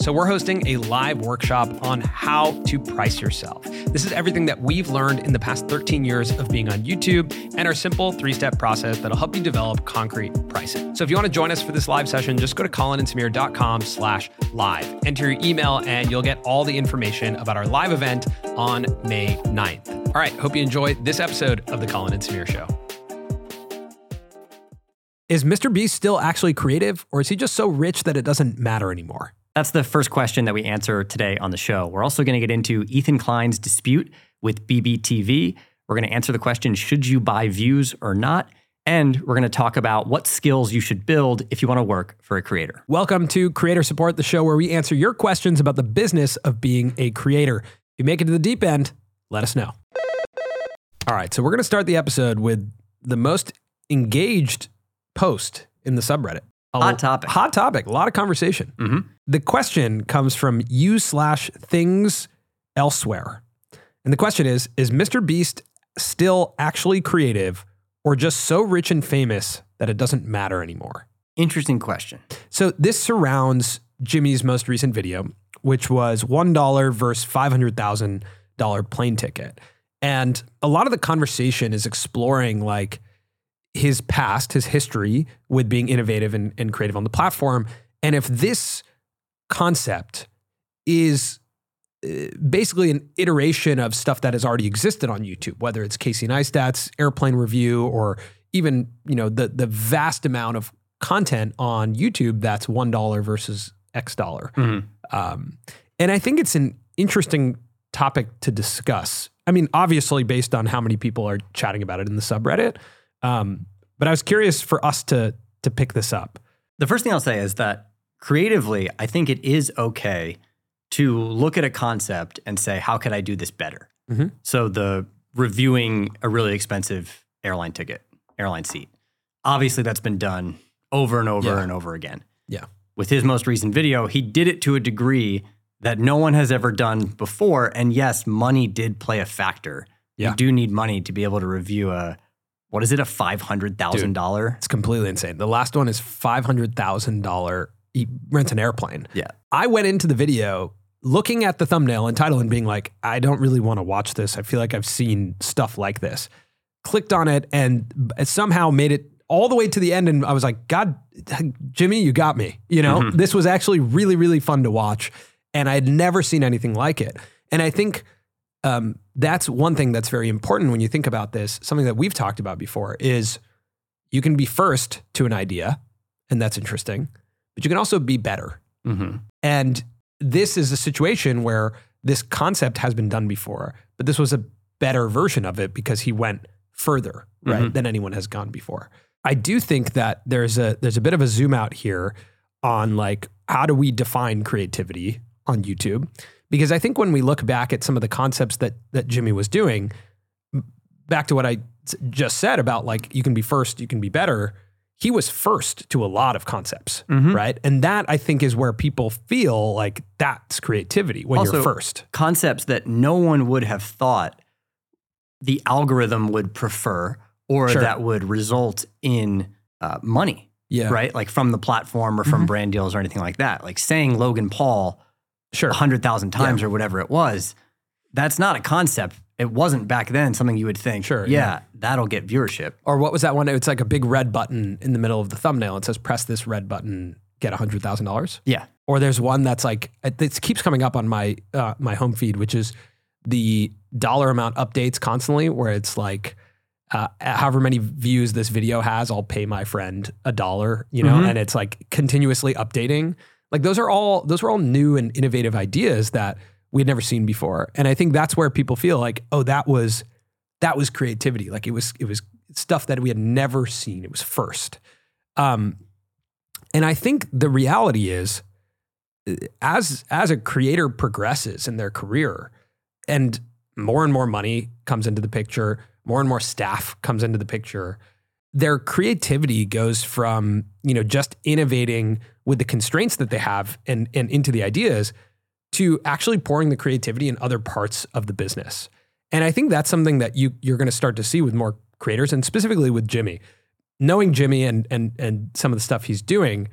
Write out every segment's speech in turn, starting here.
So we're hosting a live workshop on how to price yourself. This is everything that we've learned in the past 13 years of being on YouTube and our simple three step process that'll help you develop concrete pricing. So if you want to join us for this live session, just go to colinandsamir.com slash live. Enter your email and you'll get all the information about our live event on May 9th. All right, hope you enjoy this episode of The Colin and Samir Show. Is Mr. Beast still actually creative, or is he just so rich that it doesn't matter anymore? That's the first question that we answer today on the show. We're also going to get into Ethan Klein's dispute with BBTV. We're going to answer the question should you buy views or not? And we're going to talk about what skills you should build if you want to work for a creator. Welcome to Creator Support, the show where we answer your questions about the business of being a creator. If you make it to the deep end, let us know. All right, so we're going to start the episode with the most engaged post in the subreddit. A Hot topic. Hot topic. A lot of conversation. Mhm. The question comes from you slash things elsewhere. And the question is Is Mr. Beast still actually creative or just so rich and famous that it doesn't matter anymore? Interesting question. So this surrounds Jimmy's most recent video, which was $1 versus $500,000 plane ticket. And a lot of the conversation is exploring like his past, his history with being innovative and, and creative on the platform. And if this concept is uh, basically an iteration of stuff that has already existed on YouTube, whether it's Casey Neistat's airplane review or even, you know, the the vast amount of content on YouTube that's one dollar versus X dollar. Mhm. Um, and I think it's an interesting topic to discuss. I mean, obviously, based on how many people are chatting about it in the subreddit. Um, but I was curious for us to to pick this up. The first thing I'll say is that creatively, I think it is okay to look at a concept and say, how could I do this better? Mhm. So the reviewing a really expensive airline ticket, airline seat. Obviously, that's been done over and over Yeah. and over again. Yeah. With his most recent video, he did it to a degree that no one has ever done before. And yes, money did play a factor. Yeah. You do need money to be able to review a what is it, a five hundred thousand dollar? It's completely insane. The last one is five hundred thousand dollar. He rents an airplane. Yeah. I went into the video looking at the thumbnail and title and being like, I don't really want to watch this. I feel like I've seen stuff like this. Clicked on it and somehow made it all the way to the end. And I was like, God, Jimmy, you got me. You know, Mhm. this was actually really, really fun to watch. And I had never seen anything like it. And I think um, that's one thing that's very important when you think about this. Something that we've talked about before is you can be first to an idea, and that's interesting, but you can also be better. Mm-hmm. And this is a situation where this concept has been done before, but this was a better version of it because he went further, right, Mhm. than anyone has gone before. I do think that there's a there's a bit of a zoom out here on like how do we define creativity on YouTube? Because I think when we look back at some of the concepts that that Jimmy was doing, back to what I just said about like you can be first, you can be better. He was first to a lot of concepts, Mhm. right? And that I think is where people feel like that's creativity when you're first. concepts that no one would have thought the algorithm would prefer or Sure. that would result in uh, money, Yeah, right? Like from the platform or from Mhm. brand deals or anything like that. Like saying Logan Paul Sure. hundred thousand times or whatever it was. That's not a concept. It wasn't back then something you would think. Sure, Yeah, yeah. that'll get viewership. Or what was that one? It's like a big red button in the middle of the thumbnail. It says press this red button, get hundred thousand dollars. Yeah. Or there's one that's like it keeps coming up on my uh, my home feed, which is the dollar amount updates constantly, where it's like uh, however many views this video has, I'll pay my friend a dollar, you know, Mhm. and it's like continuously updating. Like those are all those are all new and innovative ideas that we had never seen before, and I think that's where people feel like, oh, that was that was creativity. Like it was it was stuff that we had never seen. It was first. Um, and I think the reality is, uh, as as a creator progresses in their career, and more and more money comes into the picture, more and more staff comes into the picture, their creativity goes from you know just innovating with the constraints that they have and and into the ideas to actually pouring the creativity in other parts of the business. And I think that's something that you you're going to start to see with more creators and specifically with Jimmy. Knowing Jimmy and and and some of the stuff he's doing,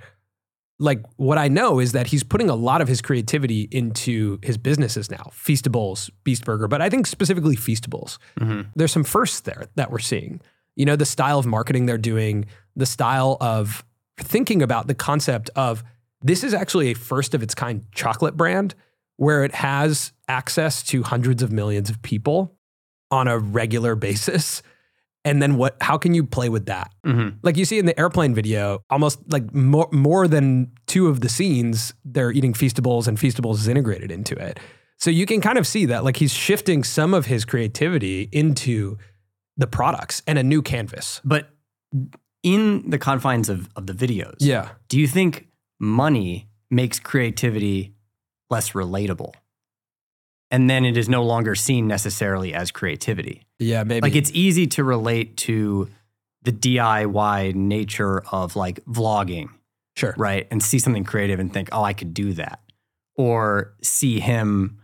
like what I know is that he's putting a lot of his creativity into his businesses now. Feastables, Beast Burger, but I think specifically Feastables. Mhm. There's some firsts there that we're seeing. You know, the style of marketing they're doing, the style of thinking about the concept of this is actually a first of its kind chocolate brand where it has access to hundreds of millions of people on a regular basis. And then what how can you play with that? Mhm. Like you see in the airplane video, almost like more, more than two of the scenes, they're eating Feastables and Feastables is integrated into it. So you can kind of see that like he's shifting some of his creativity into the products and a new canvas. But in the confines of, of the videos, Yeah. do you think money makes creativity less relatable? And then it is no longer seen necessarily as creativity. Yeah, maybe. Like it's easy to relate to the DIY nature of like vlogging, sure. right? And see something creative and think, oh, I could do that. Or see him,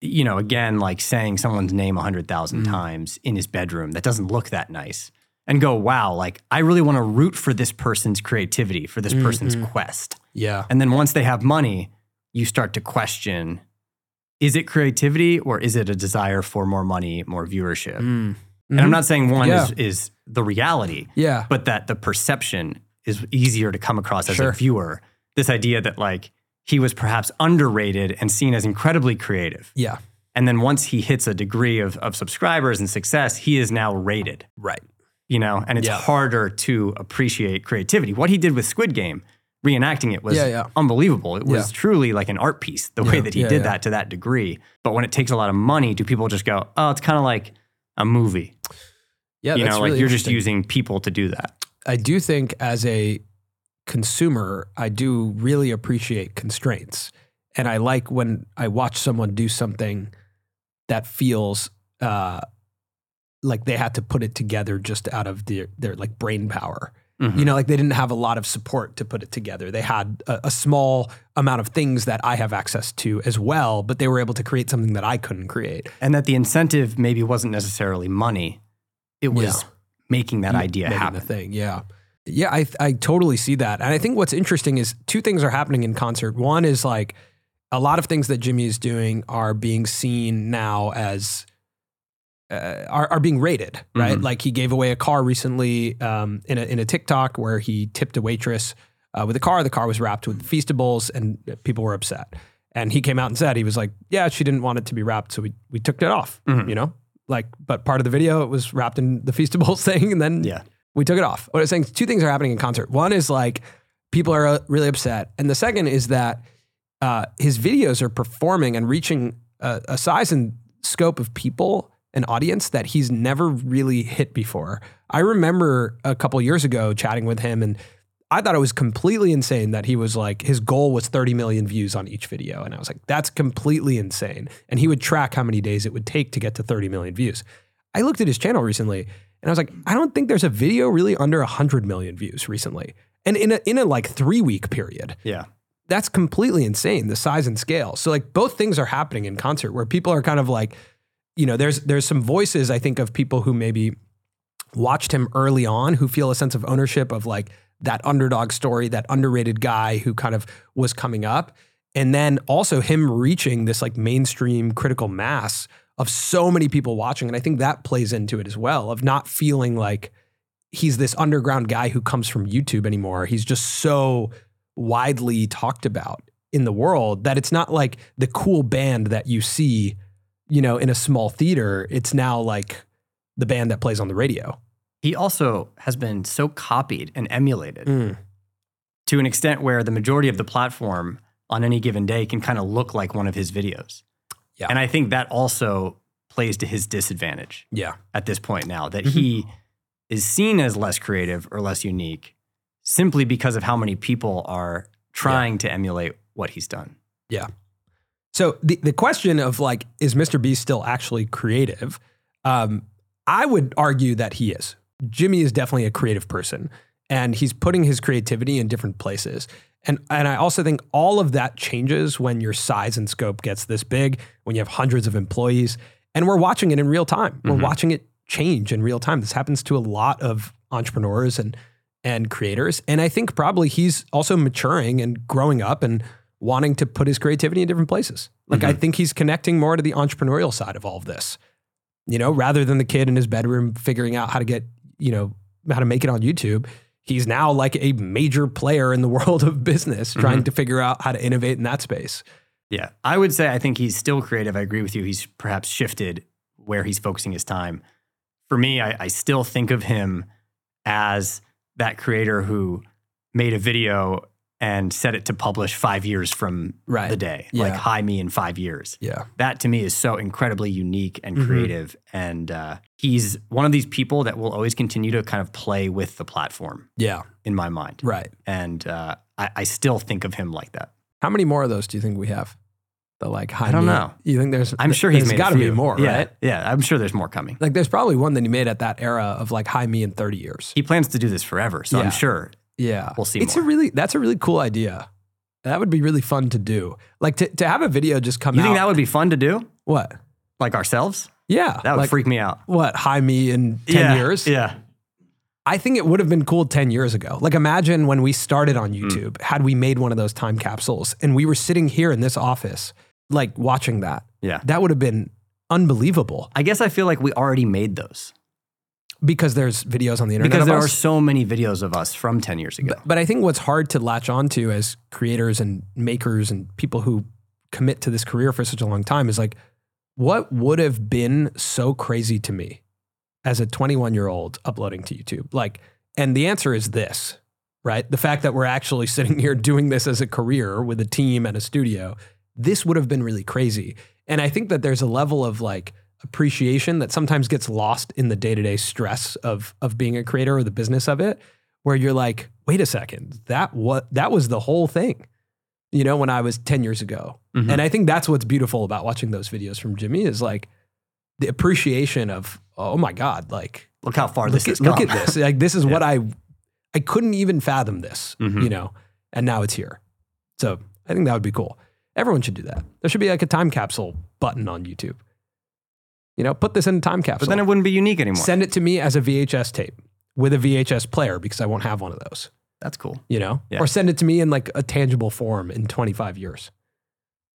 you know, again, like saying someone's name a 100,000 Mm. times in his bedroom that doesn't look that nice and go, wow, like I really want to root for this person's creativity, for this person's Mhm. quest. Yeah. And then once they have money, you start to question is it creativity or is it a desire for more money, more viewership? Mm. And I'm not saying one Yeah. is, is the reality, Yeah. but that the perception is easier to come across as Sure. a viewer. This idea that like he was perhaps underrated and seen as incredibly creative. Yeah. And then once he hits a degree of, of subscribers and success, he is now rated, Right. you know, and it's Yeah. harder to appreciate creativity. What he did with Squid Game, reenacting it was Yeah, yeah. unbelievable. It was truly like an art piece, the way that he did that to that degree. But when it takes a lot of money, do people just go, oh, it's kind of like a movie? Yeah. you know, like really you're just using people to do that. I do think as a consumer, I do really appreciate constraints. And I like when I watch someone do something that feels uh, like they had to put it together just out of their, their like brain power. Mhm. You know, like they didn't have a lot of support to put it together. They had a, a small amount of things that I have access to as well, but they were able to create something that I couldn't create. and that the incentive maybe wasn't necessarily money; it was Yeah. making that idea making happen. the thing. Yeah. Yeah, I I totally see that. And I think what's interesting is two things are happening in concert. One is like a lot of things that Jimmy is doing are being seen now as uh, are, are being rated, right? Mhm. Like he gave away a car recently um, in a in a TikTok where he tipped a waitress uh, with a car. The car was wrapped with Feastables, and people were upset. And he came out and said he was like, "Yeah, she didn't want it to be wrapped, so we we took it off." Mhm. You know, like, but part of the video it was wrapped in the Feastables thing, and then Yeah. We took it off. What I was saying, two things are happening in concert. One is like people are uh, really upset, and the second is that uh, his videos are performing and reaching a, a size and scope of people and audience that he's never really hit before. I remember a couple years ago chatting with him, and I thought it was completely insane that he was like his goal was 30 million views on each video, and I was like, that's completely insane. And he would track how many days it would take to get to 30 million views. I looked at his channel recently, and I was like, I don't think there's a video really under 100 million views recently, and in a in a like three week period. Yeah. that's completely insane the size and scale. So like both things are happening in concert where people are kind of like you know there's there's some voices i think of people who maybe watched him early on who feel a sense of ownership of like that underdog story that underrated guy who kind of was coming up. And then also him reaching this like mainstream critical mass of so many people watching and i think that plays into it as well of not feeling like he's this underground guy who comes from youtube anymore he's just so widely talked about in the world that it's not like the cool band that you see, you know, in a small theater. It's now like the band that plays on the radio. He also has been so copied and emulated Mm. to an extent where the majority of the platform on any given day can kind of look like one of his videos. Yeah. And I think that also plays to his disadvantage Yeah. at this point now that Mhm. he is seen as less creative or less unique simply because of how many people are trying to emulate what he's done. Yeah. So the, the question of like, is Mr. Beast still actually creative? Um, I would argue that he is. Jimmy is definitely a creative person and he's putting his creativity in different places. And, and I also think all of that changes when your size and scope gets this big, when you have hundreds of employees. And we're watching it in real time. We're Mhm. watching it change in real time. This happens to a lot of entrepreneurs and and creators. And I think probably he's also maturing and growing up and wanting to put his creativity in different places. Like I think he's connecting more to the entrepreneurial side of all of this. You know, rather than the kid in his bedroom figuring out how to get, you know, how to make it on YouTube. He's now like a major player in the world of business, trying mm-hmm. to figure out how to innovate in that space. Yeah, I would say I think he's still creative. I agree with you. He's perhaps shifted where he's focusing his time. For me, I, I still think of him as that creator who made a video and set it to publish five years from Right. the day, like Yeah. hi me in five years. Yeah. That to me is so incredibly unique and Mhm. creative. And uh, he's one of these people that will always continue to kind of play with the platform Yeah. in my mind. Right. And uh, I, I still think of him like that. How many more of those do you think we have? The like hi I don't meat? know. You think there's I'm sure he's got got to be more, yeah, right? Yeah, I'm sure there's more coming. Like there's probably one that he made at that era of like hi me in 30 years. He plans to do this forever, so Yeah. I'm sure. Yeah. We'll see It's more. a really that's a really cool idea. That would be really fun to do. Like to, to have a video just come You out. think that would be fun to do, what? like ourselves? Yeah. That would like, freak me out. what, hi me in 10 yeah, years? Yeah. I think it would have been cool 10 years ago. Like imagine when we started on Hmm. YouTube, had we made one of those time capsules and we were sitting here in this office, like watching that. Yeah. That would have been unbelievable I guess I feel like we already made those because there's videos on the internet. because there us. are so many videos of us from 10 years ago. But, but I think what's hard to latch onto as creators and makers and people who commit to this career for such a long time is like, what would have been so crazy to me as a 21 year old uploading to YouTube? Like, and the answer is this, right? The fact that we're actually sitting here doing this as a career with a team and a studio, this would have been really crazy. And I think that there's a level of like appreciation that sometimes gets lost in the day to day stress of of being a creator or the business of it, where you're like, wait a second, that what that was the whole thing, you know, when I was 10 years ago. Mhm. And I think that's what's beautiful about watching those videos from Jimmy is like the appreciation of, oh my God, like look how far look, this at, has look come. at this. Like this is what I I couldn't even fathom this, Mhm. you know, and now it's here. So I think that would be cool. Everyone should do that. There should be like a time capsule button on YouTube. You know, put this in a time capsule. but then it wouldn't be unique anymore. Send it to me as a VHS tape with a VHS player because I won't have one of those, That's cool. you know? Yeah. Or send it to me in like a tangible form in 25 years.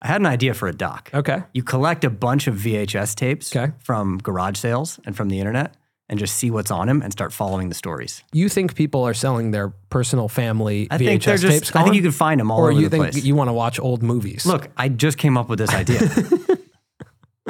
I had an idea for a doc. Okay. You collect a bunch of VHS tapes Okay. from garage sales and from the internet and just see what's on them and start following the stories. You think people are selling their personal family I VHS think they're tapes? just I think you can find them all in the world. or over you the think place. you want to watch old movies? Look, I just came up with this idea.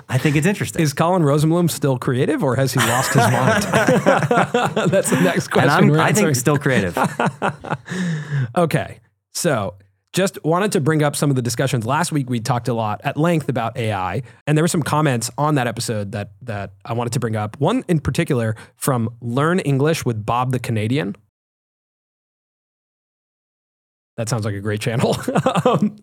I think it's interesting. Is Colin Rosenblum still creative or has he lost his mind? That's the next question. and I'm, we're I think still creative. Okay. So just wanted to bring up some of the discussions. Last week we talked a lot at length about AI, and there were some comments on that episode that that I wanted to bring up. One in particular from Learn English with Bob the Canadian. That sounds like a great channel. um,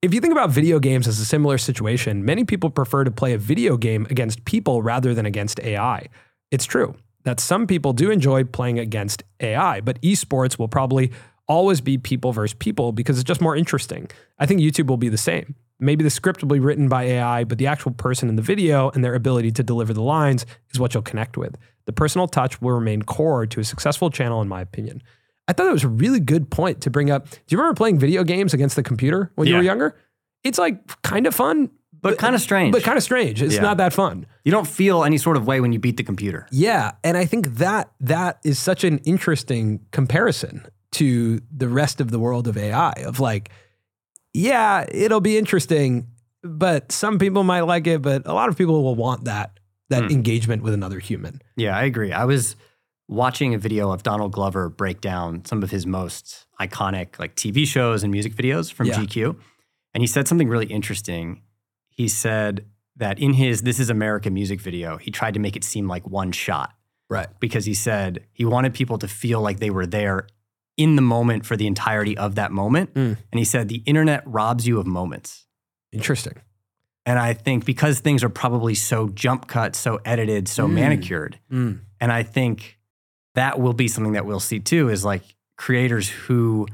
if you think about video games as a similar situation, many people prefer to play a video game against people rather than against AI. It's true that some people do enjoy playing against AI, but esports will probably always be people versus people because it's just more interesting. I think YouTube will be the same. Maybe the script will be written by AI, but the actual person in the video and their ability to deliver the lines is what you'll connect with. The personal touch will remain core to a successful channel, in my opinion. I thought that was a really good point to bring up. Do you remember playing video games against the computer when you were younger? It's like kind of fun, But kind of strange. but kind of strange. It's Yeah. not that fun. you don't feel any sort of way when you beat the computer. Yeah, and I think that that is such an interesting comparison to the rest of the world of AI of like yeah, it'll be interesting, but some people might like it, but a lot of people will want that that Hmm. engagement with another human. Yeah, I agree. I was watching a video of Donald Glover break down some of his most iconic like TV shows and music videos from Yeah. GQ. And he said something really interesting. He said that in his This Is America music video, he tried to make it seem like one shot Right. because he said he wanted people to feel like they were there in the moment for the entirety of that moment. Mm. And he said the internet robs you of moments. Interesting. And I think because things are probably so jump cut, so edited, so Mm. manicured, Mm. and I think that will be something that we'll see too is like creators who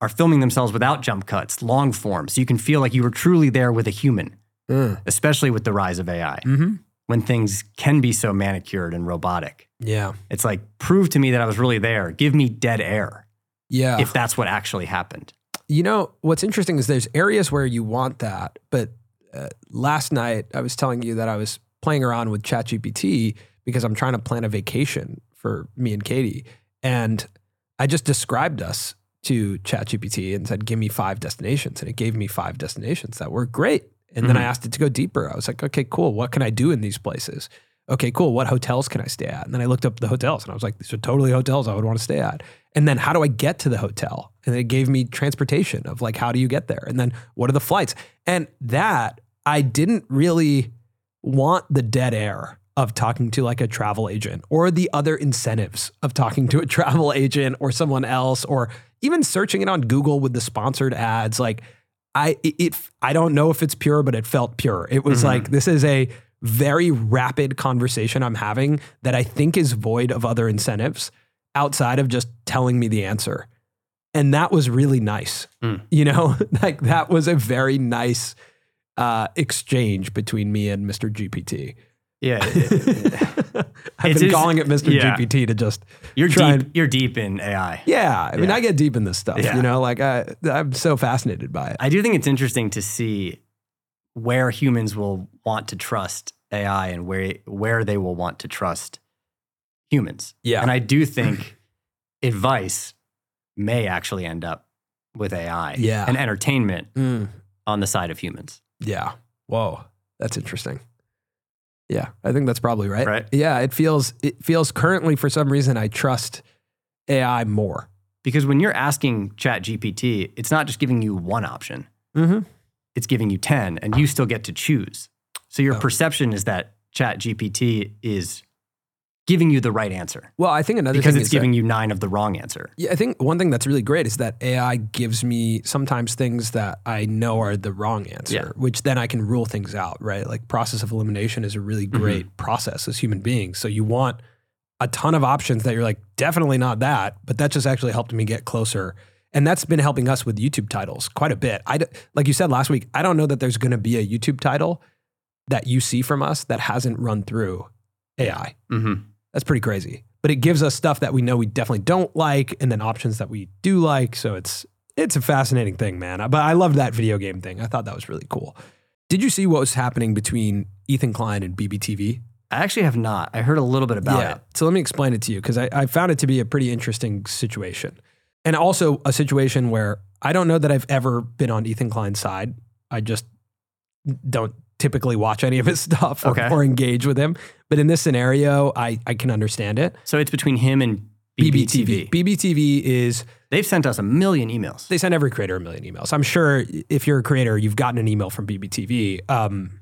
are filming themselves without jump cuts, long form. So you can feel like you were truly there with a human. Mm. especially with the rise of AI, Mm-hmm. when things can be so manicured and robotic. Yeah. It's like, prove to me that I was really there. Give me dead air Yeah. if that's what actually happened. You know, what's interesting is there's areas where you want that. But uh, last night, I was telling you that I was playing around with ChatGPT because I'm trying to plan a vacation for me and Katie. And I just described us to ChatGPT and said, give me five destinations. And it gave me five destinations that were great. And then I Mhm. asked it to go deeper. I was like, okay, cool. What can I do in these places? Okay, cool. What hotels can I stay at? And then I looked up the hotels and I was like, these are totally hotels I would want to stay at. And then how do I get to the hotel? And it gave me transportation of like, how do you get there? And then what are the flights? And that I didn't really want the dead air of talking to like a travel agent or the other incentives of talking to a travel agent or someone else or even searching it on Google with the sponsored ads. Like I, it, it I don't know if it's pure, but it felt pure. It was Mhm. like, this is a very rapid conversation I'm having that I think is void of other incentives outside of just telling me the answer. And that was really nice. Mm. You know, like that was a very nice uh, exchange between me and Mr. GPT. Yeah. I've been calling it Mr. yeah. GPT to just, you're deep. You're deep in AI. yeah. I mean, Yeah. I get deep in this stuff, Yeah. you know, like I, I'm so fascinated by it. I do think it's interesting to see where humans will want to trust AI and where where they will want to trust humans. Yeah. And I do think advice may actually end up with AI. Yeah. And entertainment Mm, on the side of humans. yeah. Whoa. That's interesting. Yeah. I think that's probably right. Right. Yeah. It feels, it feels currently for some reason I trust AI more. Because when you're asking Chat GPT, it's not just giving you one option. Mm-hmm. It's giving you 10 and you still get to choose. So your Oh. perception is that Chat GPT is giving you the right answer Well, I think another because thing it's is that- giving you nine of the wrong answer. Yeah, I think one thing that's really great is that AI gives me sometimes things that I know are the wrong answer, Yeah. which then I can rule things out, right? Like process of elimination is a really Mm-hmm. great process as human beings. So you want a ton of options that you're like, definitely not that, but that just actually helped me get closer. And that's been helping us with YouTube titles quite a bit. I, like you said last week, I don't know that there's going to be a YouTube title that you see from us that hasn't run through AI. Mm-hmm. That's pretty crazy. But it gives us stuff that we know we definitely don't like, and then options that we do like. So it's it's a fascinating thing, man. But I loved that video game thing. I thought that was really cool. Did you see what was happening between Ethan Klein and BBTV? I actually have not. I heard a little bit about it. So let me explain it to you because I, I found it to be a pretty interesting situation. And also a situation where I don't know that I've ever been on Ethan Klein's side. I just don't typically watch any of his stuff or, Okay. or engage with him. But in this scenario, I, I can understand it. So it's between him and BBTV. BBTV is They've sent us a million emails. they send every creator a million emails. I'm sure if you're a creator, you've gotten an email from BBTV. Um,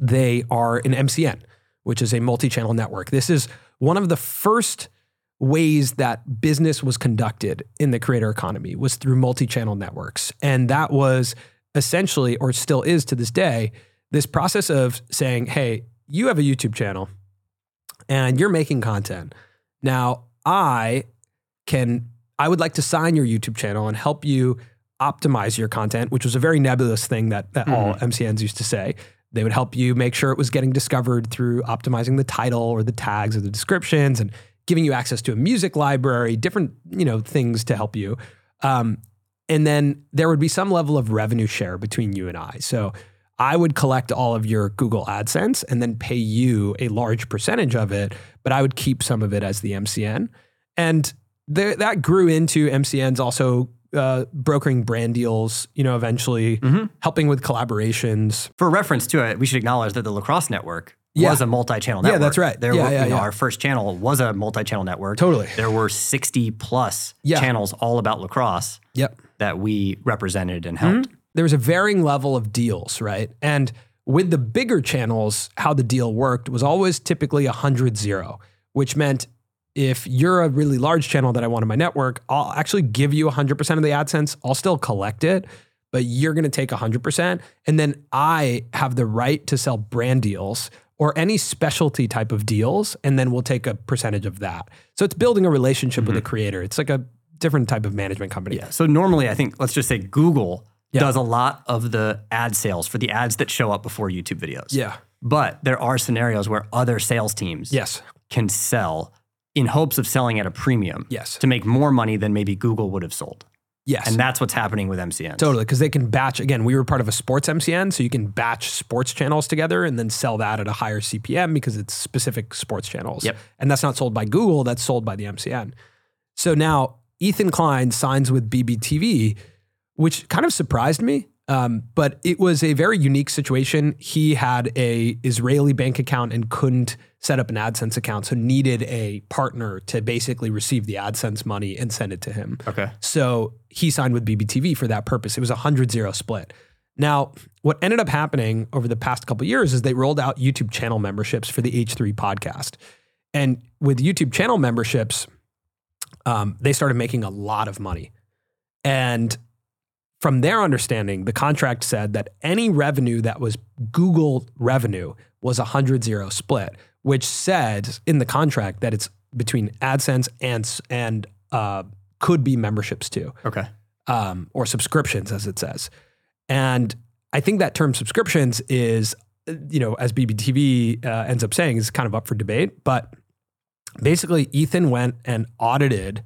they are an MCN, which is a multi-channel network. This is one of the first ways that business was conducted in the creator economy was through multi-channel networks, and that was essentially, or still is to this day, this process of saying, "Hey, you have a YouTube channel, and you're making content. Now, I can I would like to sign your YouTube channel and help you optimize your content, which was a very nebulous thing that, that all MCNs used to say. They would help you make sure it was getting discovered through optimizing the title or the tags or the descriptions and giving you access to a music library, different you know things to help you. Um, and then there would be some level of revenue share between you and I. So I would collect all of your Google AdSense and then pay you a large percentage of it, but I would keep some of it as the MCN. And th- that grew into MCNs also uh, brokering brand deals, you know, eventually Mm-hmm. helping with collaborations. For reference to it, we should acknowledge that the Lacrosse Network Yeah. was a multi-channel network. Yeah, that's right. There Yeah, were, yeah, you know, yeah. Our first channel was a multi-channel network. Totally. There were 60 plus Yeah. channels all about lacrosse Yep. that we represented and helped. There was a varying level of deals, right? And with the bigger channels, how the deal worked was always typically 100 0, which meant if you're a really large channel that I want in my network, I'll actually give you 100% of the AdSense. I'll still collect it, but you're going to take 100%. And then I have the right to sell brand deals or any specialty type of deals. And then we'll take a percentage of that. So it's building a relationship with a mm-hmm. creator. It's like a different type of management company. Yeah. So normally, I think let's just say Google Yeah. does a lot of the ad sales for the ads that show up before YouTube videos. Yeah. But there are scenarios where other sales teams Yes. can sell in hopes of selling at a premium Yes. to make more money than maybe Google would have sold. Yes. And that's what's happening with MCN. Totally, because they can batch. Again, we were part of a sports MCN, so you can batch sports channels together and then sell that at a higher CPM because it's specific sports channels. Yep. And that's not sold by Google, that's sold by the MCN. So now Ethan Klein signs with BBTV, which kind of surprised me. Um, but it was a very unique situation. He had a Israeli bank account and couldn't set up an AdSense account, so needed a partner to basically receive the AdSense money and send it to him. Okay. So he signed with BBTV for that purpose. It was a 100 0 split. Now, what ended up happening over the past couple of years is they rolled out YouTube channel memberships for the H3 podcast. And with YouTube channel memberships, um, they started making a lot of money. And from their understanding, the contract said that any revenue that was Google revenue was a 100 0 split, which said in the contract that it's between AdSense and, and uh, could be memberships too, Okay. um, or subscriptions, as it says. And I think that term subscriptions is, you know, as BBTV uh, ends up saying, is kind of up for debate. But basically, Ethan went and audited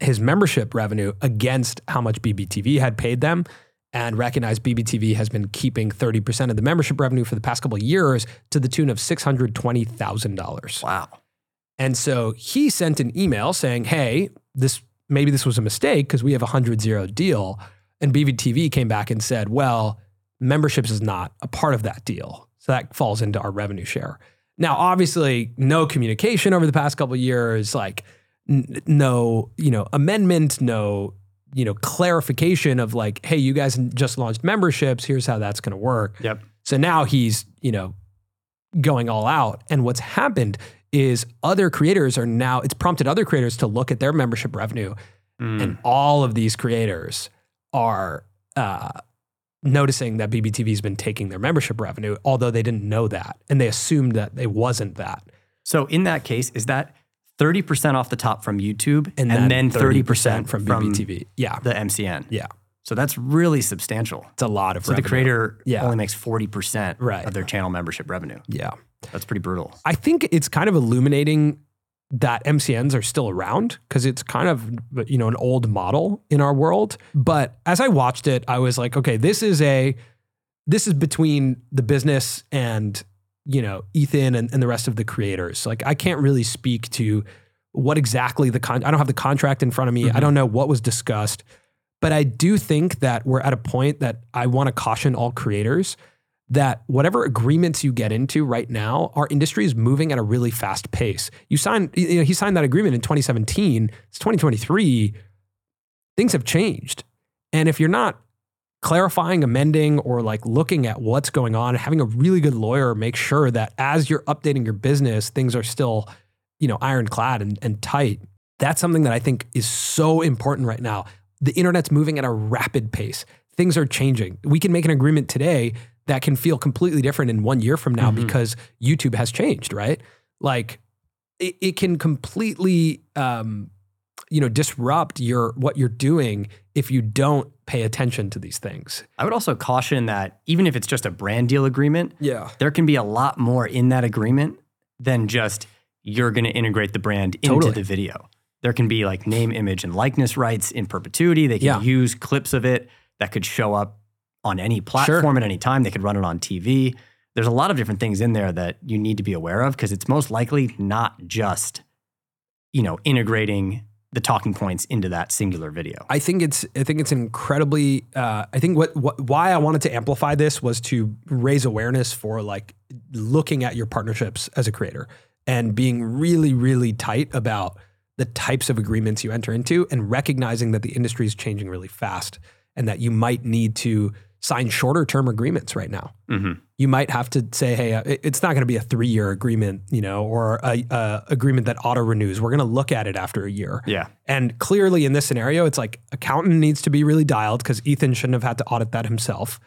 his membership revenue against how much BBTV had paid them and recognized BBTV has been keeping 30% of the membership revenue for the past couple of years to the tune of $620,000. Wow. And so he sent an email saying, "Hey, this maybe this was a mistake because we have a 100-0 deal." And BBTV came back and said, "Well, memberships is not a part of that deal. So that falls into our revenue share." Now, obviously, no communication over the past couple of years, like n- no, you know, amendment, no, you know, clarification of like, "Hey, you guys just launched memberships, here's how that's going to work." Yep. So now he's, you know, going all out. And what's happened is other creators are now, it's prompted other creators to look at their membership revenue. Mm. And all of these creators are uh, noticing that BBTV has been taking their membership revenue, although they didn't know that. And they assumed that it wasn't that. So in that case, is that 30% off the top from YouTube And, and, then, then 30%, from BBTV. yeah. the MCN? Yeah. So that's really substantial. It's a lot of So the creator Yeah. only makes 40% Right. of their channel membership revenue. Yeah. That's pretty brutal. I think it's kind of illuminating that MCNs are still around because it's kind of you know an old model in our world. But as I watched it, I was like, okay, this is a this is between the business and you know Ethan and, and the rest of the creators. Like I can't really speak to what exactly the con. I don't have the contract in front of me. I Mhm. don't know what was discussed. But I do think that we're at a point that I want to caution all creators that whatever agreements you get into right now, our industry is moving at a really fast pace. You signed, you know, he signed that agreement in 2017. It's 2023. Things have changed. And if you're not clarifying, amending, or like looking at what's going on, having a really good lawyer make sure that as you're updating your business, things are still, you know, ironclad and, and tight. That's something that I think is so important right now. The internet's moving at a rapid pace. Things are changing. We can make an agreement today that can feel completely different in one year from now Mhm. because YouTube has changed, right? Like it, it can completely um, you know disrupt your what you're doing if you don't pay attention to these things. I would also caution that even if it's just a brand deal agreement, Yeah. there can be a lot more in that agreement than just you're going to integrate the brand into Totally. the video. There can be like name, image, and likeness rights in perpetuity. They can Yeah. use clips of it that could show up on any platform at any time. They could run it on TV. There's a lot of different things in there that you need to be aware of because it's most likely not just, you know, integrating the talking points into that singular video. I think it's I think it's incredibly uh, I think what, what why I wanted to amplify this was to raise awareness for like looking at your partnerships as a creator and being really really tight about the types of agreements you enter into and recognizing that the industry is changing really fast and that you might need to sign shorter term agreements right now. Mhm. You might have to say, hey, uh, it's not going to be a three year agreement, you know, or a, a agreement that auto renews. We're going to look at it after a year. Yeah. And clearly in this scenario, it's like accountant needs to be really dialed because Ethan shouldn't have had to audit that himself.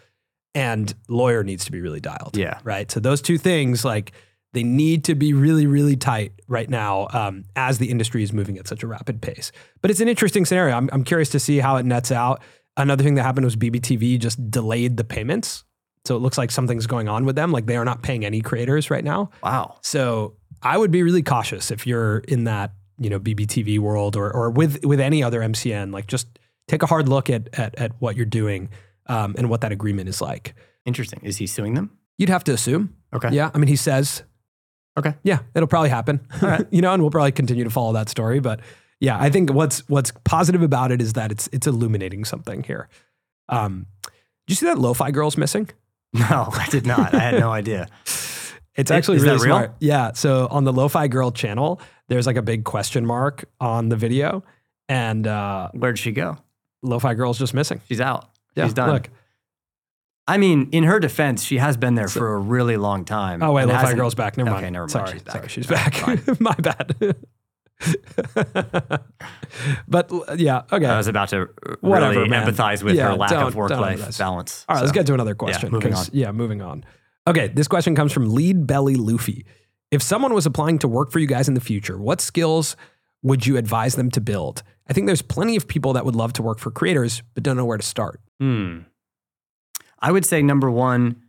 And lawyer needs to be really dialed. Yeah. Right. So those two things, like they need to be really, really tight right now um, as the industry is moving at such a rapid pace. But it's an interesting scenario. I'm, I'm curious to see how it nets out. Another thing that happened was BBTV just delayed the payments. So it looks like something's going on with them. Like they are not paying any creators right now. Wow. So I would be really cautious if you're in that, you know, BBTV world or or with with any other MCN. Like just take a hard look at at, at what you're doing um, and what that agreement is like. Interesting. Is he suing them? You'd have to assume. Okay. Yeah. I mean, he says. Okay. Yeah, it'll probably happen. All right. you know, and we'll probably continue to follow that story. But yeah, I think what's what's positive about it is that it's it's illuminating something here. Um, did you see that Lo-Fi Girl's missing? No, I did not. I had no idea. It's actually is really real? smart. Yeah. So on the Lo-Fi Girl channel, there's like a big question mark on the video, and uh, Where'd she go? Lo-Fi Girl's just missing. She's out. Yeah, She's done. Look. I mean, in her defense, she has been there So- for a really long time. Oh wait, Lo-Fi Girl's back. Never mind. Okay, never mind. Sorry, She's back. sorry, she's back. My bad. but yeah, okay. I was about to Whatever, really man. empathize with Yeah, her lack of work-life balance. All right, let's get to another question. moving 'cause- on. Yeah, moving on. Okay, this question comes from Lead Belly Luffy. If someone was applying to work for you guys in the future, what skills would you advise them to build? I think there's plenty of people that would love to work for creators, but don't know where to start. Hmm. I would say number one,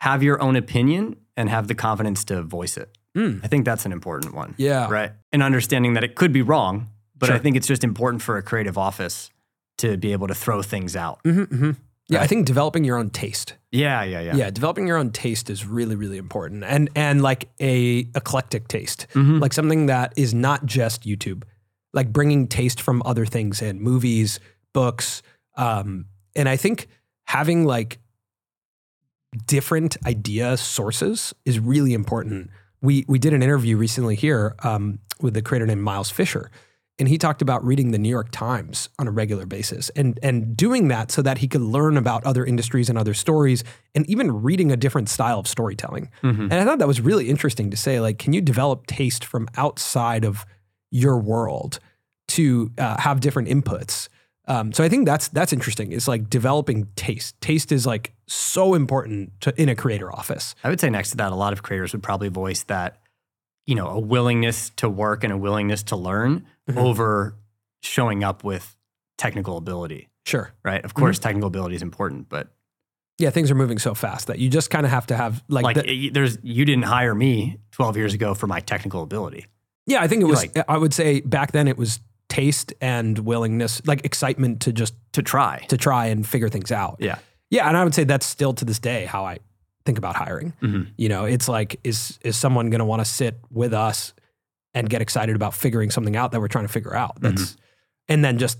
have your own opinion and have the confidence to voice it. Hmm. I think that's an important one. Yeah. Right. And understanding that it could be wrong, but I think it's just important for a creative office to be able to throw things out. hmm hmm Yeah, I think developing your own taste. Yeah, yeah, yeah. Yeah. developing your own taste is really, really important, and and like a eclectic taste, Mhm. like something that is not just YouTube, like bringing taste from other things in movies, books, um, and I think having like different idea sources is really important. We we did an interview recently here um, with a creator named Miles Fisher, and he talked about reading the New York Times on a regular basis and and doing that so that he could learn about other industries and other stories, and even reading a different style of storytelling. Mhm. And I thought that was really interesting to say, like, can you develop taste from outside of your world to uh, have different inputs? Um, so I think that's that's interesting. It's like developing taste. Taste is like so important to, in a creator office. I would say next to that, a lot of creators would probably voice that, you know, a willingness to work and a willingness to learn Mhm. over showing up with technical ability, Sure. right? Of Mm-hmm. course, technical ability is important, but Yeah, things are moving so fast that you just kind of have to have like, like, the- there's you didn't hire me 12 years ago for my technical ability. yeah. I think it was. like- I would say back then it was taste and willingness, like excitement to just To try. to try and figure things out. Yeah. Yeah, and I would say that's still to this day how I think about hiring. Mhm. You know, it's like is is someone going to want to sit with us and get excited about figuring something out that we're trying to figure out? That's Mm-hmm. and then just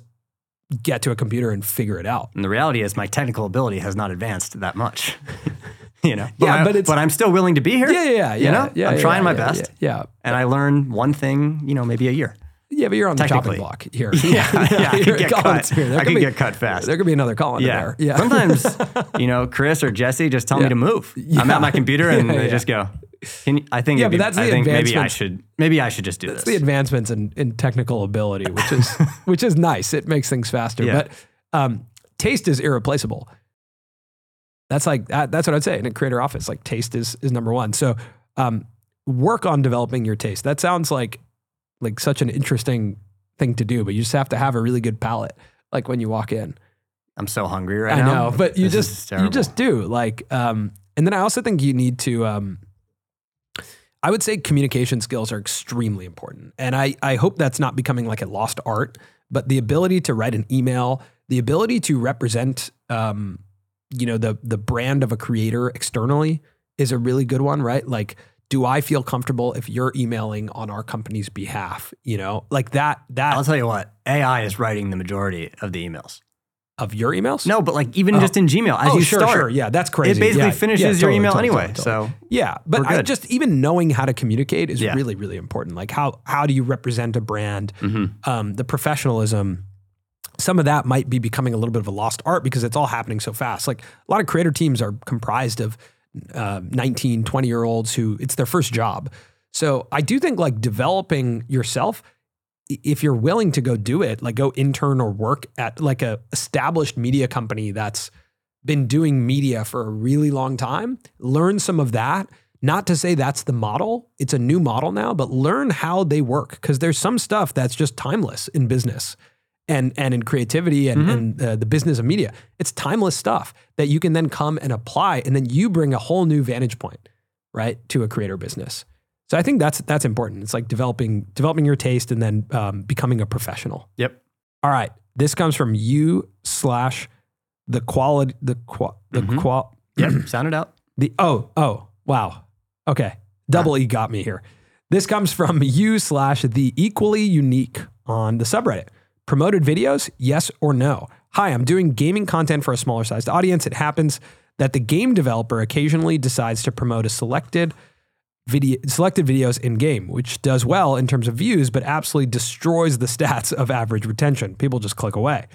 get to a computer and figure it out. And the reality is my technical ability has not advanced that much. you know. Yeah, I- but it's- but I'm still willing to be here. Yeah, yeah, yeah. You know? yeah, I'm yeah, trying yeah, my yeah, best. Yeah, And I learn one thing, you know, maybe a year. Yeah, but you're on the chopping block here. Yeah, yeah, I You're could get cut. here. There I could be- get cut fast. There could be another Colin Yeah. there. Yeah. Sometimes, you know, Chris or Jesse just tell Yeah. me to move. I'm at my computer and Yeah, they yeah. just go. Can you, I think. Yeah, but be- that's I the think maybe I should. Maybe I should just do It's this. the advancements in, in technical ability, which is which is nice. It makes things faster. Yeah. But um, taste is irreplaceable. That's like that, that's what I'd say in a creator office. Like taste is is number one. So um, work on developing your taste. That sounds like like such an interesting thing to do, but you just have to have a really good palate. Like when you walk in, I'm so hungry right I now. I know, but you This just you just do like. Um, and then I also think you need to. Um, I would say communication skills are extremely important, and I I hope that's not becoming like a lost art. But the ability to write an email, the ability to represent, um, you know, the the brand of a creator externally is a really good one, right? Like, do I feel comfortable if you're emailing on our company's behalf? You know, like that that I'll tell you what. AI is writing the majority of the emails. of your emails. No, but like even Oh. just in Gmail, as oh, you sure, start, sure, yeah, that's crazy. it basically Yeah, finishes yeah, your totally, email totally, anyway. totally. So Yeah, but I just even knowing how to communicate is Yeah. really, really important. Like how how do you represent a brand? mhm. Um, the professionalism. Some of that might be becoming a little bit of a lost art because it's all happening so fast. Like a lot of creator teams are comprised of uh, 19, 20 year olds who it's their first job. So I do think like developing yourself, if you're willing to go do it, like go intern or work at like a established media company that's been doing media for a really long time, learn some of that. Not to say that's the model, it's a new model now, but learn how they work because there's some stuff that's just timeless in business. And and in creativity and, Mhm. and uh, the business of media. It's timeless stuff that you can then come and apply, and then you bring a whole new vantage point, right, to a creator business. So I think that's that's important. It's like developing developing your taste and then um, becoming a professional. Yep. All right, this comes from you slash the quality the qual the Mhm. qual Yep. Sound it out. the oh oh wow okay double E got me here. This comes from you slash the equally unique on the subreddit. Promoted videos, yes or no? Hi, I'm doing gaming content for a smaller sized audience. It happens that the game developer occasionally decides to promote a selected video selected videos in game, which does well in terms of views, but absolutely destroys the stats of average retention. People just click away.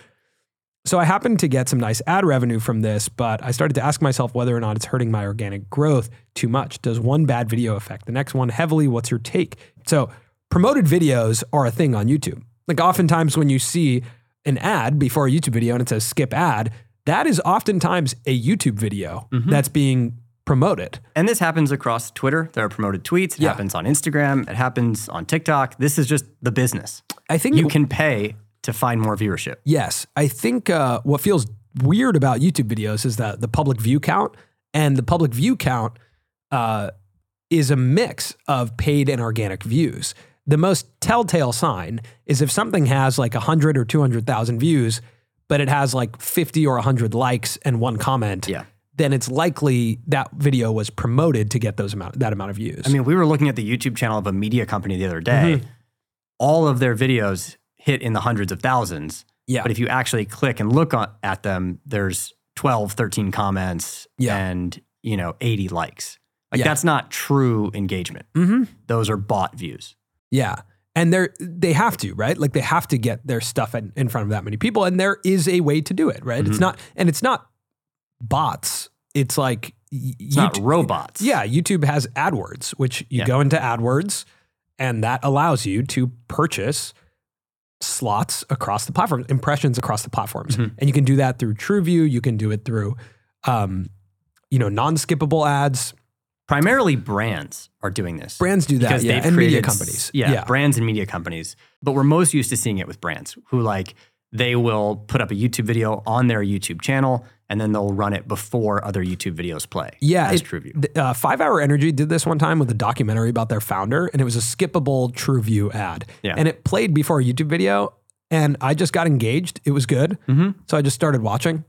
So I happened to get some nice ad revenue from this, but I started to ask myself whether or not it's hurting my organic growth too much. Does one bad video affect the next one heavily? What's your take? So promoted videos are a thing on YouTube. Like oftentimes when you see an ad before a YouTube video and it says skip ad, that is oftentimes a YouTube video that's being promoted. And this happens across Twitter. There are promoted tweets. It Yeah. happens on Instagram. It happens on TikTok. This is just the business. I think You can pay to find more viewership. Yes, I think uh, what feels weird about YouTube videos is that the public view count and the public view count uh, is a mix of paid and organic views. The most telltale sign is if something has like 100 or 200,000 views, but it has like 50 or 100 likes and one comment, Yeah. then it's likely that video was promoted to get those amount that amount of views. I mean, we were looking at the YouTube channel of a media company the other day. Mm-hmm. All of their videos hit in the hundreds of thousands. yeah, But if you actually click and look on, at them, there's 12, 13 comments Yeah. and, you know, 80 likes. Like Yeah. that's not true engagement. hmm Those are bot views. Yeah. And they're they have to, right? Like they have to get their stuff in, in front of that many people. And there is a way to do it, right? It's Mhm. not and it's not bots. It's like It's not YouTube- robots. Yeah, YouTube has AdWords, which you Yeah. go into AdWords and that allows you to purchase slots across the platform, impressions across the platforms. Mhm. And you can do that through TrueView, you can do it through um, you know, non-skippable ads. Primarily brands are doing this. Brands do that, because yeah, they've and media created s- companies. Yeah, yeah. brands and media companies. But we're most used to seeing it with brands who like they will put up a YouTube video on their YouTube channel and then they'll run it before other YouTube videos play. Yeah, as it- TrueView. uh, Five Hour Energy did this one time with a documentary about their founder, and it was a skippable TrueView ad. Yeah. And it played before a YouTube video, and I just got engaged. It was good. Mhm. So I just started watching,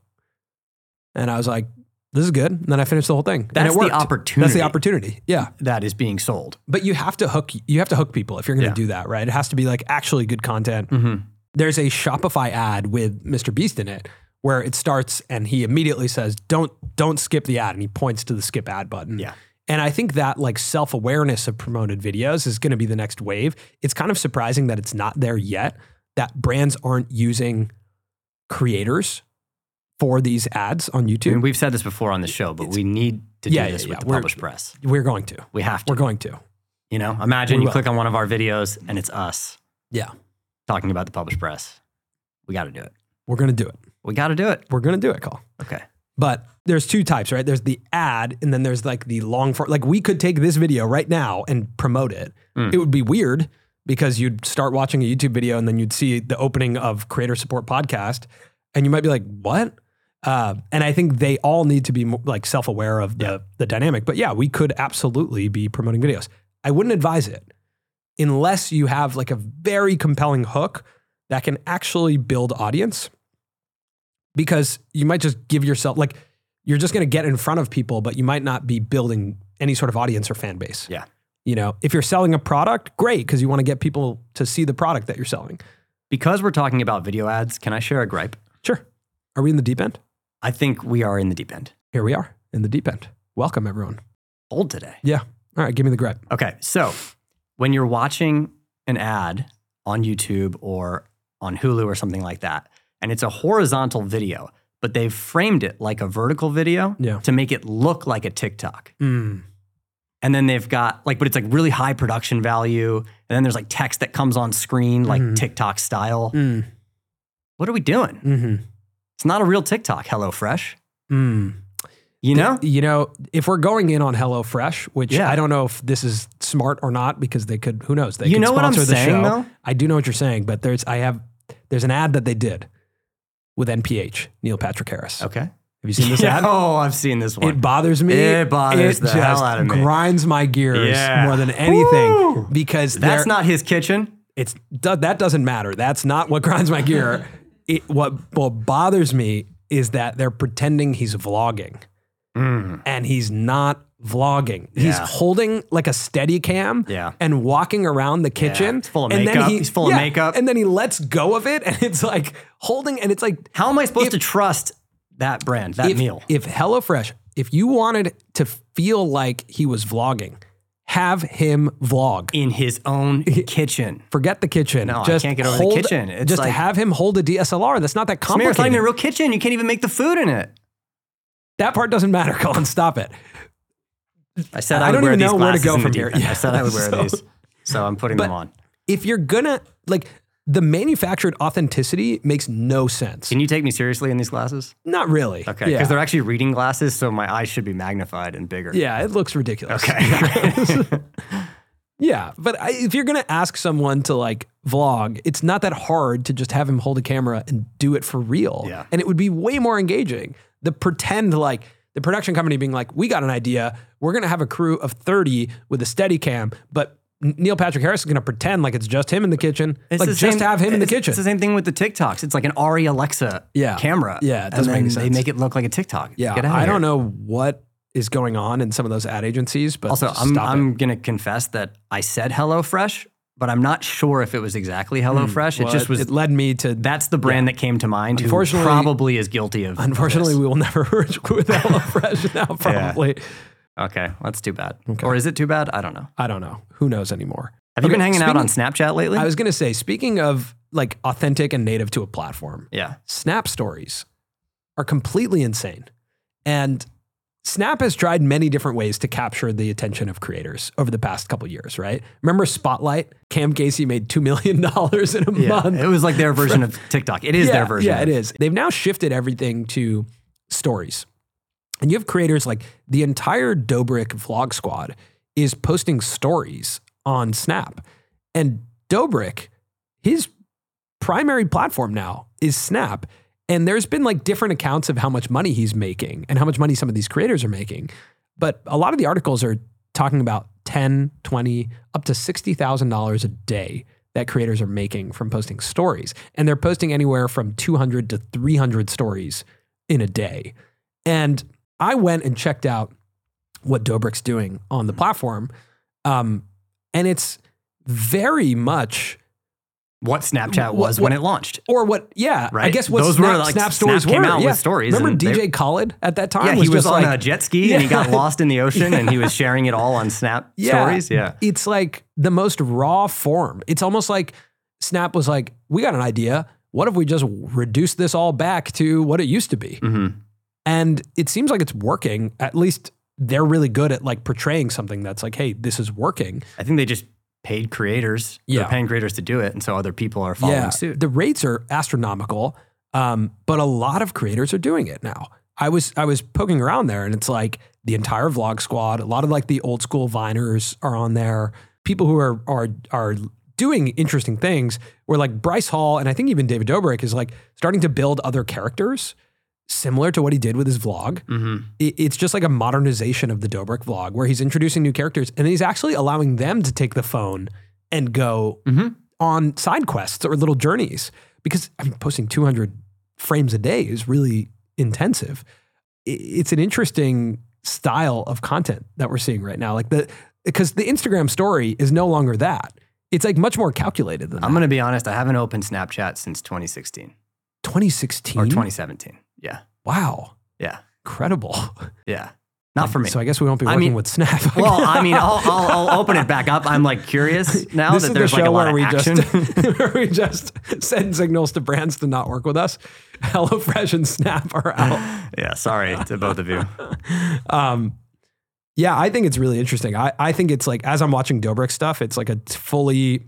and I was like, this is good. And then I finished the whole thing. and That's the opportunity. That's the opportunity. Yeah. That is being sold. But you have to hook you have to hook people if you're going to Yeah. do that, right? It has to be like actually good content. Mhm. There's a Shopify ad with Mr. Beast in it where it starts and he immediately says, "Don't don't skip the ad," and he points to the skip ad button. Yeah. And I think that like self awareness of promoted videos is going to be the next wave. It's kind of surprising that it's not there yet. That brands aren't using creators for these ads on YouTube. we've said this before on the show, but we need to do Yeah, yeah, this with yeah. the We're- Publish Press. We're going to. We have to. We're going to. You know, imagine We you will. click on one of our videos and it's us Yeah. talking about the Publish Press. We got to do it. We're going to do it. We got to do it. We're going to do it, Call. Okay. But there's two types, right? There's the ad, and then there's like the long form. Like we could take this video right now and promote it. Mm. It would be weird because you'd start watching a YouTube video and then you'd see the opening of Creator Support Podcast, and you might be like, "What?" Uh, and I think they all need to be mo- like self-aware of the Yeah. the dynamic. But yeah, we could absolutely be promoting videos. I wouldn't advise it unless you have like a very compelling hook that can actually build audience because you might just give yourself like you're just going to get in front of people but you might not be building any sort of audience or fan base Yeah. you know if you're selling a product great because you want to get people to see the product that you're selling Because we're talking about video ads, can I share a gripe? sure are we in the deep end I think we are in the deep end. here we are in the deep end welcome everyone Old today. yeah all right give me the gripe Okay. So when you're watching an ad on YouTube or on Hulu or something like that, and it's a horizontal video, but they've framed it like a vertical video Yeah. to make it look like a TikTok. mm. And then they've got like, but it's like really high production value. And then there's like text that comes on screen, like Mhm. TikTok style. Mm. What are we doing? Mm-hmm. It's not a real TikTok, HelloFresh. Mm. You know? you know if we're going in on HelloFresh, which Yeah. I don't know if this is smart or not because they could who knows they You could know what I'm the saying, show. though? I do know what you're saying, but there's I have There's an ad that they did with NPH, Neil Patrick Harris. Okay. Have you seen this Yeah, ad? oh, I've seen this one. It bothers me. It bothers It the hell out of me. Grinds my gears Yeah. more than anything Woo. because That's not his kitchen. it's that doesn't matter. That's not what grinds my gear. It, what what bothers me is that they're pretending he's vlogging, mm. and he's not vlogging. He's holding like a steady cam Yeah. and walking around the kitchen. it's full of and then makeup. he- He's full of yeah, makeup. And then he lets go of it and it's like holding and it's like How am I supposed If- to trust that brand, that if, meal? If HelloFresh, if you wanted to feel like he was vlogging, have him vlog. in his own kitchen. Forget the kitchen. No, I just can't get over the kitchen. It's just like- have him hold a DSLR. That's not that complicated. it's not even a real kitchen. You can't even make the food in it. that part doesn't matter, Colin. Stop it. I said I, I would don't wear even these know where to go from here. Yeah, I said I would wear so- these, so I'm putting them on. If you're gonna like the manufactured authenticity makes no sense. Can you take me seriously in these glasses? Not really. Okay, because Yeah. they're actually reading glasses, so my eyes should be magnified and bigger. yeah, it looks ridiculous. Okay. Yeah, but I, if you're gonna ask someone to like vlog, it's not that hard to just have him hold a camera and do it for real. Yeah. and it would be way more engaging. The pretend like the production company being like, we got an idea, we're gonna have a crew of thirty with a steady cam, but Neil Patrick Harris is gonna pretend like it's just him in the kitchen. It's like the just same- have him in the kitchen. It's the same thing with the TikToks. It's like an ARRI Alexa Yeah. camera. Yeah, it doesn't make any They sense. make it look like a TikTok. yeah, I don't know what is going on in some of those ad agencies, but Also, I'm. I'm going to confess that I said HelloFresh, but I'm not sure if it was exactly HelloFresh. Hmm. Well, it just was. It led me to. that's the brand that came to mind. Who Unfortunately- probably is guilty of. Unfortunately, this. we will never work with HelloFresh now. Probably. Okay, that's too bad. Or is it too bad? I don't know. I don't know. Who knows anymore? Have you been hanging out on Snapchat lately? I was going to say, speaking of like authentic and native to a platform, yeah. Snap stories are completely insane. And Snap has tried many different ways to capture the attention of creators over the past couple years, right? Remember Spotlight? Cam Casey made $2 million in a Yeah, month. it was like their version of TikTok. It is yeah, their version. Yeah, it is. They've now shifted everything to stories. And you have creators like the entire Dobrik vlog squad is posting stories on Snap. And Dobrik, his primary platform now is Snap. And there's been like different accounts of how much money he's making and how much money some of these creators are making. But a lot of the articles are talking about 10, 20, up to $60,000 a day that creators are making from posting stories. And they're posting anywhere from 200 to 300 stories in a day. And I went and checked out what Dobrik's doing on the platform. Um, and it's very much What Snapchat was what- when it launched. or what? Yeah, right? I guess what Those Snap, were, like, Snap Snap stories came were. out with stories Remember and they- DJ Khaled at that time? Yeah, he was on like, a jet ski and he got lost in the ocean and he was sharing it all on Snap stories. Yeah. It's like the most raw form. It's almost like Snap was like, we got an idea. What if we just reduce this all back to what it used to be? Mhm. And it seems like it's working. At least they're really good at like portraying something that's like, hey, this is working. I think they just paid creators. Yeah. They're paying creators to do it. And so other people are following suit. The rates are astronomical, um, but a lot of creators are doing it now. I was I was poking around there, and it's like the entire vlog squad. A lot of like the old school Viners are on there. People who are are are doing interesting things. Where like Bryce Hall, and I think even David Dobrik is like starting to build other characters similar to what he did with his vlog. Mhm. It- It's just like a modernization of the Dobrik vlog, where he's introducing new characters, and he's actually allowing them to take the phone and go Mhm. on side quests or little journeys because I mean, posting 200 frames a day is really intensive. It's an interesting style of content that we're seeing right now. Like the because the Instagram story is no longer that. It's like much more calculated than I'm that. going to be honest. I haven't opened Snapchat since 2016 2016 or 2017. Yeah. Wow, Yeah. incredible. Yeah. Not for me. So I guess we won't be I working mean- with Snap. well, I mean, I'll, I'll, I'll open it back up. I'm like curious now this that is there's the like a show lot where of we action. just where we just send signals to brands to not work with us. HelloFresh and Snap are out. yeah. Sorry to both of you. Um, yeah, I think it's really interesting. I, I think it's like as I'm watching Dobrik stuff, it's like a fully,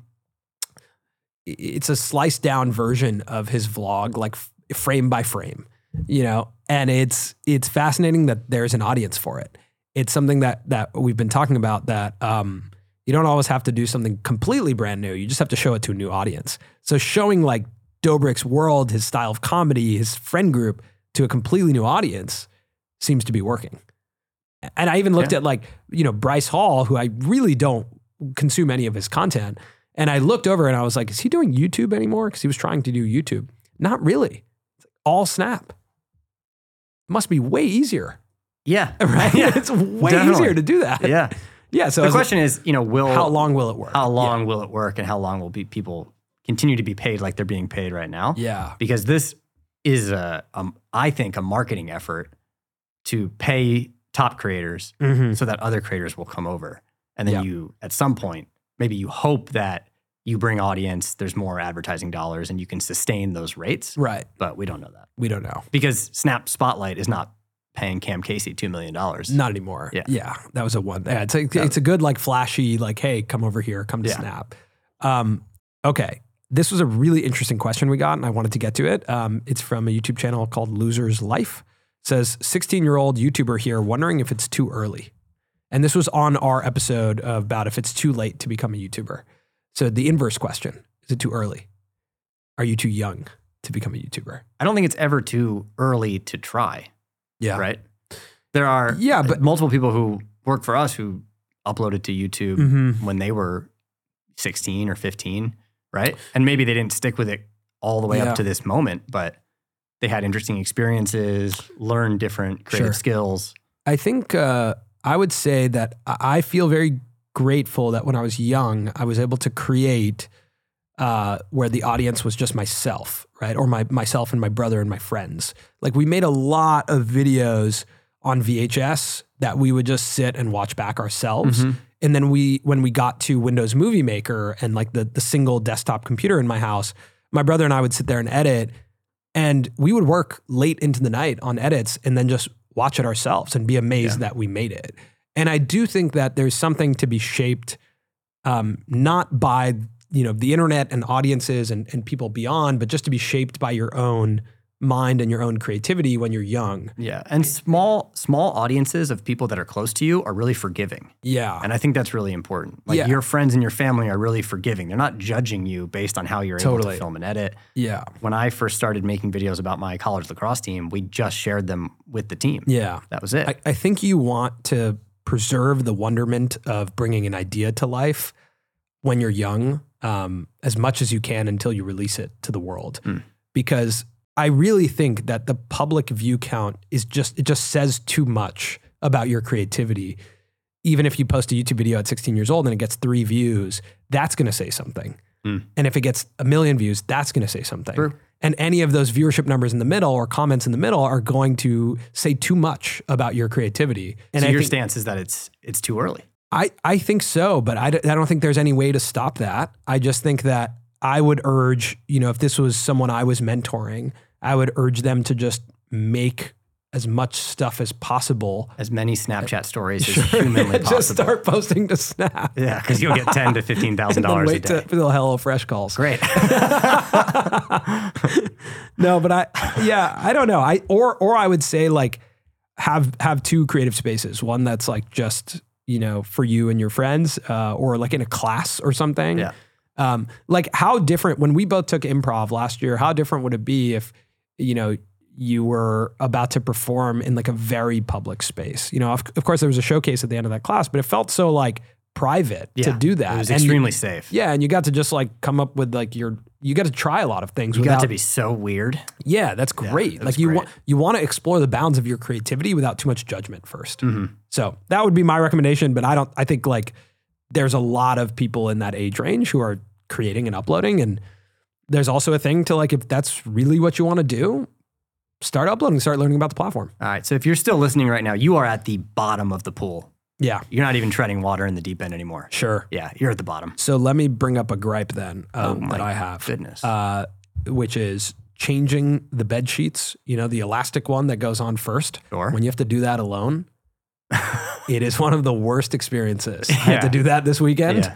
it's a sliced down version of his vlog, like frame by frame, you know. And it's it's fascinating that there's an audience for it. It's something that that we've been talking about that um, you don't always have to do something completely brand new. You just have to show it to a new audience. So showing like Dobrik's world, his style of comedy, his friend group to a completely new audience seems to be working. And I even looked Yeah. at like, you know, Bryce Hall, who I really don't consume any of his content. And I looked over and I was like, is he doing YouTube anymore? Because he was trying to do YouTube. Not really. It's all Snap. Must be way easier, Yeah. right? Yeah. it's way Definitely. easier to do that. yeah. Yeah. So The was like, question is, you know, will how long will it work? how long will it work and how long will be people continue to be paid like they're being paid right now? Yeah. Because this is a, um, I think, a marketing effort to pay top creators hmm so that other creators will come over. And then Yeah. you, at some point, maybe you hope that you bring audience, there's more advertising dollars, and you can sustain those rates. Right. But we don't know that We don't know. because Snap Spotlight is not paying Cam Casey $2 million. Not anymore. Yeah. Yeah. That was a one. Yeah. It's a, it's a good, like, flashy, like, hey, come over here, come to Yeah. Snap. Um, okay. This was a really interesting question we got, and I wanted to get to it. Um, it's from a YouTube channel called Losers Life. It says 16 year old YouTuber here wondering if it's too early. And this was on our episode about if it's too late to become a YouTuber. So the inverse question is it too early? Are you too young to become a YouTuber? I don't think it's ever too early to try. Yeah. right? There are Yeah, but- multiple people who work for us who uploaded to YouTube Mm-hmm. when they were 16 or 15, right? And maybe they didn't stick with it all the way Yeah. up to this moment, but they had interesting experiences, learned different creative Sure. skills. I think uh, I would say that I I feel very grateful that when I was young, I was able to create uh, where the audience was just myself, right? Or my myself and my brother and my friends. Like we made a lot of videos on VHS that we would just sit and watch back ourselves. And then we, when we got to Windows Movie Maker and like the the single desktop computer in my house, my brother and I would sit there and edit, and we would work late into the night on edits, and then just watch it ourselves and be amazed that we made it. And I do think that there's something to be shaped, um, not by you know the internet and audiences and, and people beyond, but just to be shaped by your own mind and your own creativity when you're young. Yeah. And small small audiences of people that are close to you are really forgiving. Yeah, And I think that's really important. Like Yeah. your friends and your family are really forgiving. They're not judging you based on how you're able to film and edit. yeah, when I first started making videos about my college lacrosse team, we just shared them with the team. yeah. That was it. I, I think you want to preserve the wonderment of bringing an idea to life when you're young um, as much as you can until you release it to the world. Hmm. Because I really think that the public view count is just, it just says too much about your creativity. Even if you post a YouTube video at 16 years old and it gets three views, that's going to say something. Hmm. And if it gets a million views, that's going to say something. True. And any of those viewership numbers in the middle or comments in the middle are going to say too much about your creativity. And so I your think, stance is that it's it's too early. I, I think so, but I, d- I don't think there's any way to stop that. I just think that I would urge, you know, if this was someone I was mentoring, I would urge them to just make as much stuff as possible. As many Snapchat stories as humanly possible. just start posting to Snap. Yeah, because you'll get ten to fifteen thousand dollars a day. to, for the HelloFresh calls. Great. no, but I yeah, I don't know. I or or I would say like have have two creative spaces. One that's like just, you know, for you and your friends, uh, or like in a class or something. Yeah. Um, like how different when we both took improv last year, how different would it be if, you know, you were about to perform in like a very public space? You know, of, of course there was a showcase at the end of that class, but it felt so like private to do that. It was And you- extremely safe. yeah, and you got to just like come up with like your you got to try a lot of things. You without, got to be so weird. yeah, that's great. it like you want you want to explore the bounds of your creativity without too much judgment 1st Mm-hmm. So that would be my recommendation. But I don't. I think like there's a lot of people in that age range who are creating and uploading, and there's also a thing to like if that's really what you want to do, start uploading, start learning about the platform. All right. So if you're still listening right now, you are at the bottom of the pool. Yeah, You're not even treading water in the deep end anymore. sure. Yeah, you're at the bottom. So let me bring up a gripe then um, Oh that I have. Goodness. uh, which is changing the bed sheets. You know, the elastic one that goes on first. Sure. When you have to do that alone, it is one of the worst experiences. I had to do that this weekend.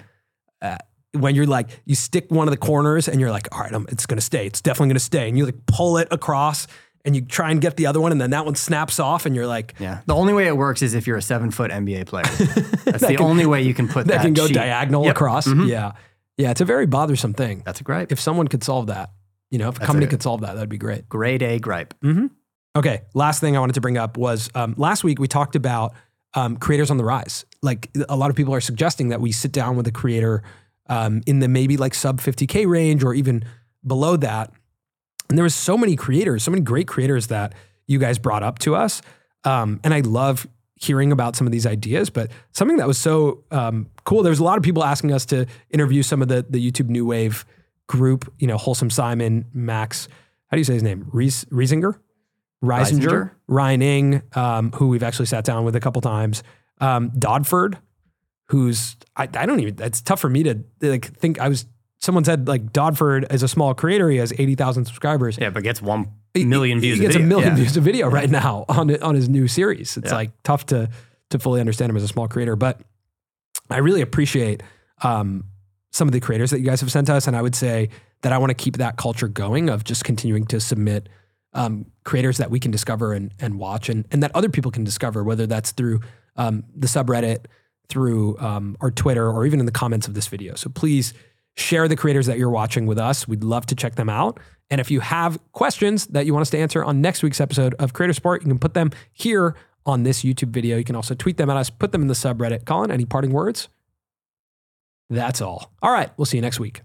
yeah. When you're like, you stick one of the corners and you're like, all right, I'm, it's going to stay. It's definitely going to stay. And you like pull it across and you try and get the other one and then that one snaps off and you're like, Yeah. The only way it works is if you're a seven foot NBA player. That's the only way you can put that. that can go sheet- diagonal Yep. across. Mhm. Yeah. Yeah. It's a very bothersome thing. That's a gripe. If someone could solve that, You know, if a That's company a- could solve that, that'd be great. Grade A gripe. Mm-hmm. Okay. Last thing I wanted to bring up was um, last week we talked about um, creators on the rise. Like a lot of people are suggesting that we sit down with a creator um, in the maybe like sub 50K range or even below that. And there was so many creators, so many great creators that you guys brought up to us. Um, and I love hearing about some of these ideas, but something that was so um, cool, there was a lot of people asking us to interview some of the, the YouTube New Wave group, you know, Wholesome Simon, Max, how do you say his name? Ries, Riesinger? Reisinger, Reisinger? Ryan Ing, um, who we've actually sat down with a couple times, um, Dodford, who's I, I don't even. It's tough for me to like think. I was someone said like Dodford is a small creator. He has eighty thousand subscribers. Yeah, but gets million he, views. He gets a video. million Yeah. views a video right now on on his new series. It's Yeah. like tough to to fully understand him as a small creator, but I really appreciate um, some of the creators that you guys have sent us, and I would say that I want to keep that culture going of just continuing to submit um, creators that we can discover and and watch, and and that other people can discover, whether that's through um, the subreddit, through um, our Twitter, or even in the comments of this video. So please share the creators that you're watching with us. We'd love to check them out. And if you have questions that you want us to answer on next week's episode of Creator Support, you can put them here on this YouTube video. You can also tweet them at us, put them in the subreddit. Colin, any parting words? That's all. All right. We'll see you next week.